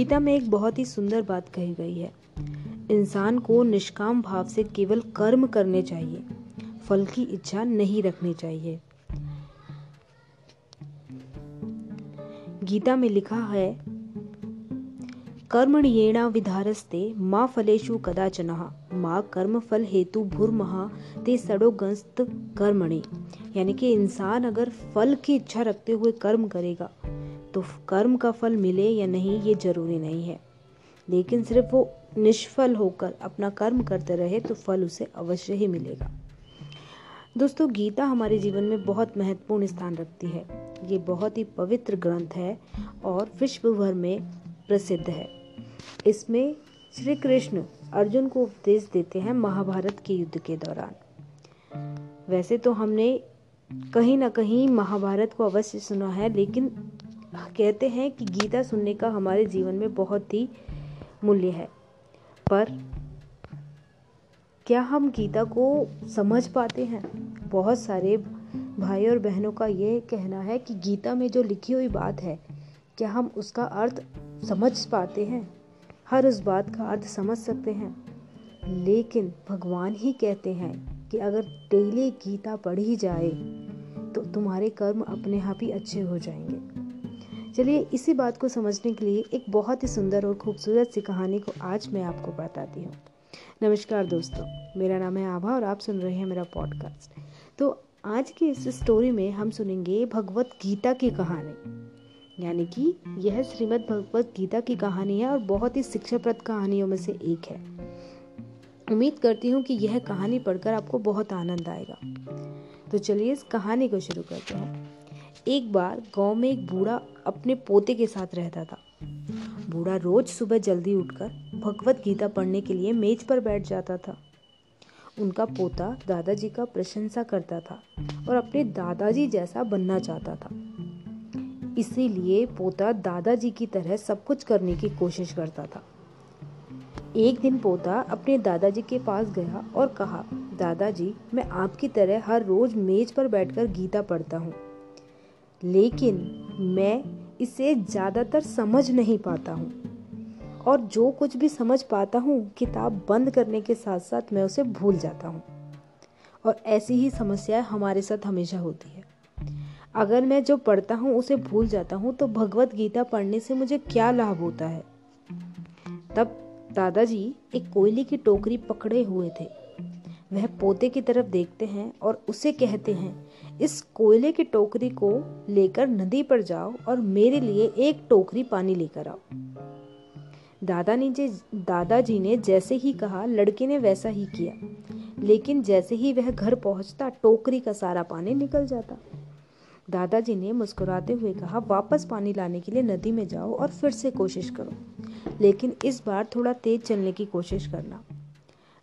गीता में एक बहुत ही सुंदर बात कही गई है। इंसान को निष्काम भाव से केवल कर्म करने चाहिए, फल की इच्छा नहीं रखनी चाहिए। गीता में लिखा है कर्मण्येणा विधारस्ते माँ फलेशु कदाचन, माँ कर्म फल हेतु भूर्महा ते सड़ोगस्त कर्मणि। यानी कि इंसान अगर फल की इच्छा रखते हुए कर्म करेगा तो कर्म का फल मिले या नहीं, ये ज़रूरी नहीं है। लेकिन सिर्फ़ वो निष्फल होकर अपना कर्म करते रहे तो फल उसे अवश्य ही मिलेगा। दोस्तों, गीता हमारे जीवन में बहुत महत्वपूर्ण स्थान रखती है। ये बहुत ही पवित्र ग्रंथ है और विश्व भर में प्रसिद्ध है। इसमें श्री कृष्ण अर्जुन को उपदेश देते हैं महाभारत के युद्ध के दौरान। वैसे तो हमने कहीं ना कहीं महाभारत को अवश्य सुना है, लेकिन कहते हैं कि गीता सुनने का हमारे जीवन में बहुत ही मूल्य है। पर क्या हम गीता को समझ पाते हैं? बहुत सारे भाई और बहनों का ये कहना है कि गीता में जो लिखी हुई बात है, क्या हम उसका अर्थ समझ पाते हैं? हर उस बात का अर्थ समझ सकते हैं। लेकिन भगवान ही कहते हैं कि अगर डेली गीता पढ़ी जाए तो तुम्हारे कर्म अपने आप हाँ ही अच्छे हो जाएँगे। चलिए इसी बात को समझने के लिए एक बहुत ही सुंदर और खूबसूरत सी कहानी को आज मैं आपको बताती हूँ। नमस्कार दोस्तों, मेरा नाम है आभा और आप सुन रहे हैं मेरा पॉडकास्ट तो आज की इस स्टोरी में हम सुनेंगे भगवत गीता की कहानी। यानी कि यह श्रीमद् भगवत गीता की कहानी है और बहुत ही शिक्षाप्रद कहानियों में से एक है। उम्मीद करती हूँ कि यह कहानी पढ़कर आपको बहुत आनंद आएगा। तो चलिए इस कहानी को शुरू करते हैं। एक बार गाँव में एक बूढ़ा अपने पोते के साथ रहता था। बूढ़ा रोज सुबह जल्दी उठकर भगवत गीता पढ़ने के लिए मेज पर बैठ जाता था। उनका पोता दादाजी का प्रशंसा करता था और अपने दादाजी जैसा बनना चाहता था। इसीलिए पोता दादाजी की तरह सब कुछ करने की कोशिश करता था। एक दिन पोता अपने दादाजी के पास गया और कहा, दादाजी, मैं आपकी तरह हर रोज मेज पर बैठकर गीता पढ़ता हूँ। लेकिन मैं इसे ज़्यादातर समझ नहीं पाता हूँ। और जो कुछ भी समझ पाता हूँ, किताब बंद करने के साथ साथ मैं उसे भूल जाता हूँ। और ऐसी ही समस्या हमारे साथ हमेशा होती है। अगर मैं जो पढ़ता हूँ, उसे भूल जाता हूँ तो भगवत गीता पढ़ने से मुझे क्या लाभ होता है? तब दादाजी एक कोयले की टोकरी पकड़े हुए थे। वह पोते की तरफ़ देखते हैं और उसे कहते हैं, इस कोयले की टोकरी को लेकर नदी पर जाओ और मेरे लिए एक टोकरी पानी लेकर आओ। दादा ने दादाजी ने जैसे ही कहा, लड़के ने वैसा ही किया। लेकिन जैसे ही वह घर पहुँचता, टोकरी का सारा पानी निकल जाता। दादाजी ने मुस्कुराते हुए कहा, वापस पानी लाने के लिए नदी में जाओ और फिर से कोशिश करो। लेकिन इस बार थोड़ा तेज चलने की कोशिश करना।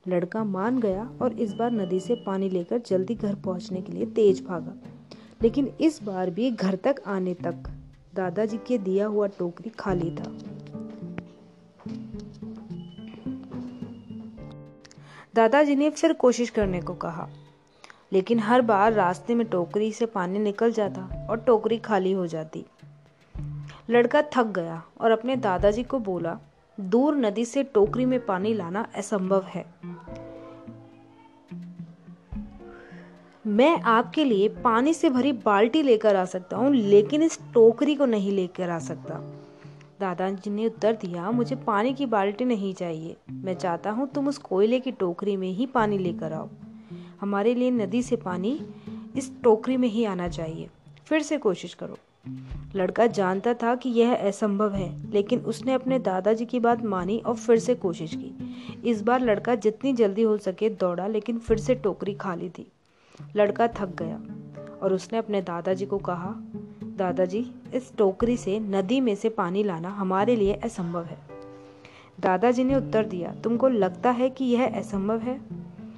लड़का मान गया और इस बार नदी से पानी लेकर जल्दी घर पहुँचने के लिए तेज भागा। लेकिन इस बार भी घर तक आने तक दादाजी के दिया हुआ टोकरी खाली था। दादाजी ने फिर कोशिश करने को कहा, लेकिन हर बार रास्ते में टोकरी से पानी निकल जाता और टोकरी खाली हो जाती। लड़का थक गया और अपने दादाजी को बोला, दूर नदी से टोकरी में पानी लाना असंभव है। मैं आपके लिए पानी से भरी बाल्टी लेकर आ सकता हूँ, लेकिन इस टोकरी को नहीं लेकर आ सकता। दादाजी ने उत्तर दिया, मुझे पानी की बाल्टी नहीं चाहिए। मैं चाहता हूँ तुम उस कोयले की टोकरी में ही पानी लेकर आओ। हमारे लिए नदी से पानी इस टोकरी में ही आना चाहिए। फिर से कोशिश करो। लड़का जानता था कि यह असंभव है, लेकिन उसने अपने दादाजी की बात मानी और फिर से कोशिश की। इस बार लड़का जितनी जल्दी हो सके दौड़ा, लेकिन फिर से टोकरी खाली थी। लड़का थक गया और उसने अपने दादाजी को कहा, दादाजी, इस टोकरी से नदी में से पानी लाना हमारे लिए असंभव है। दादाजी ने उत्तर दिया, तुमको लगता है कि यह असंभव है?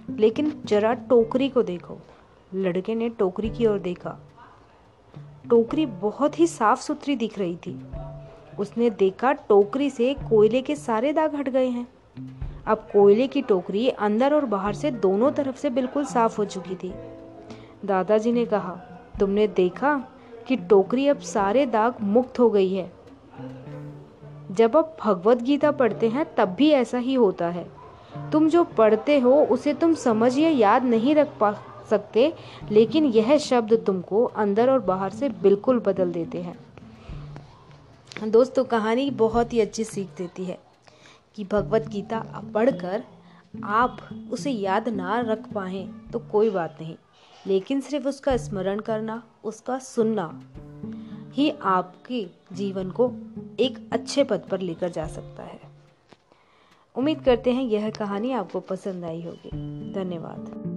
लेकिन जरा टोकरी को देखो। लड़के ने टोकरी की ओर देखा। टोकरी बहुत ही साफ़ सुथरी दिख रही थी। उसने देखा टोकरी से कोयले के सारे दाग हट गए हैं। अब कोयले की टोकरी अंदर और बाहर से दोनों तरफ़ से बिल्कुल साफ़ हो चुकी थी। दादाजी ने कहा, तुमने देखा कि टोकरी अब सारे दाग मुक्त हो गई है। जब आप भगवत गीता पढ़ते हैं, तब भी ऐसा ही होता है। तुम जो पढ़ते हो, उसे तुम समझ या याद नहीं रख पा सकते, लेकिन यह शब्द तुमको अंदर और बाहर से बिल्कुल बदल देते हैं। दोस्तों, कहानी बहुत ही अच्छी सीख देती है। कि भगवत गीता पढ़कर आप उसे याद ना रख पाए तो कोई बात नहीं। लेकिन सिर्फ़ उसका स्मरण करना, उसका सुनना ही आपके जीवन को एक अच्छे पद पर लेकर जा सकता है। उम्मीद करते हैं यह कहानी आपको पसंद आई होगी। धन्यवाद।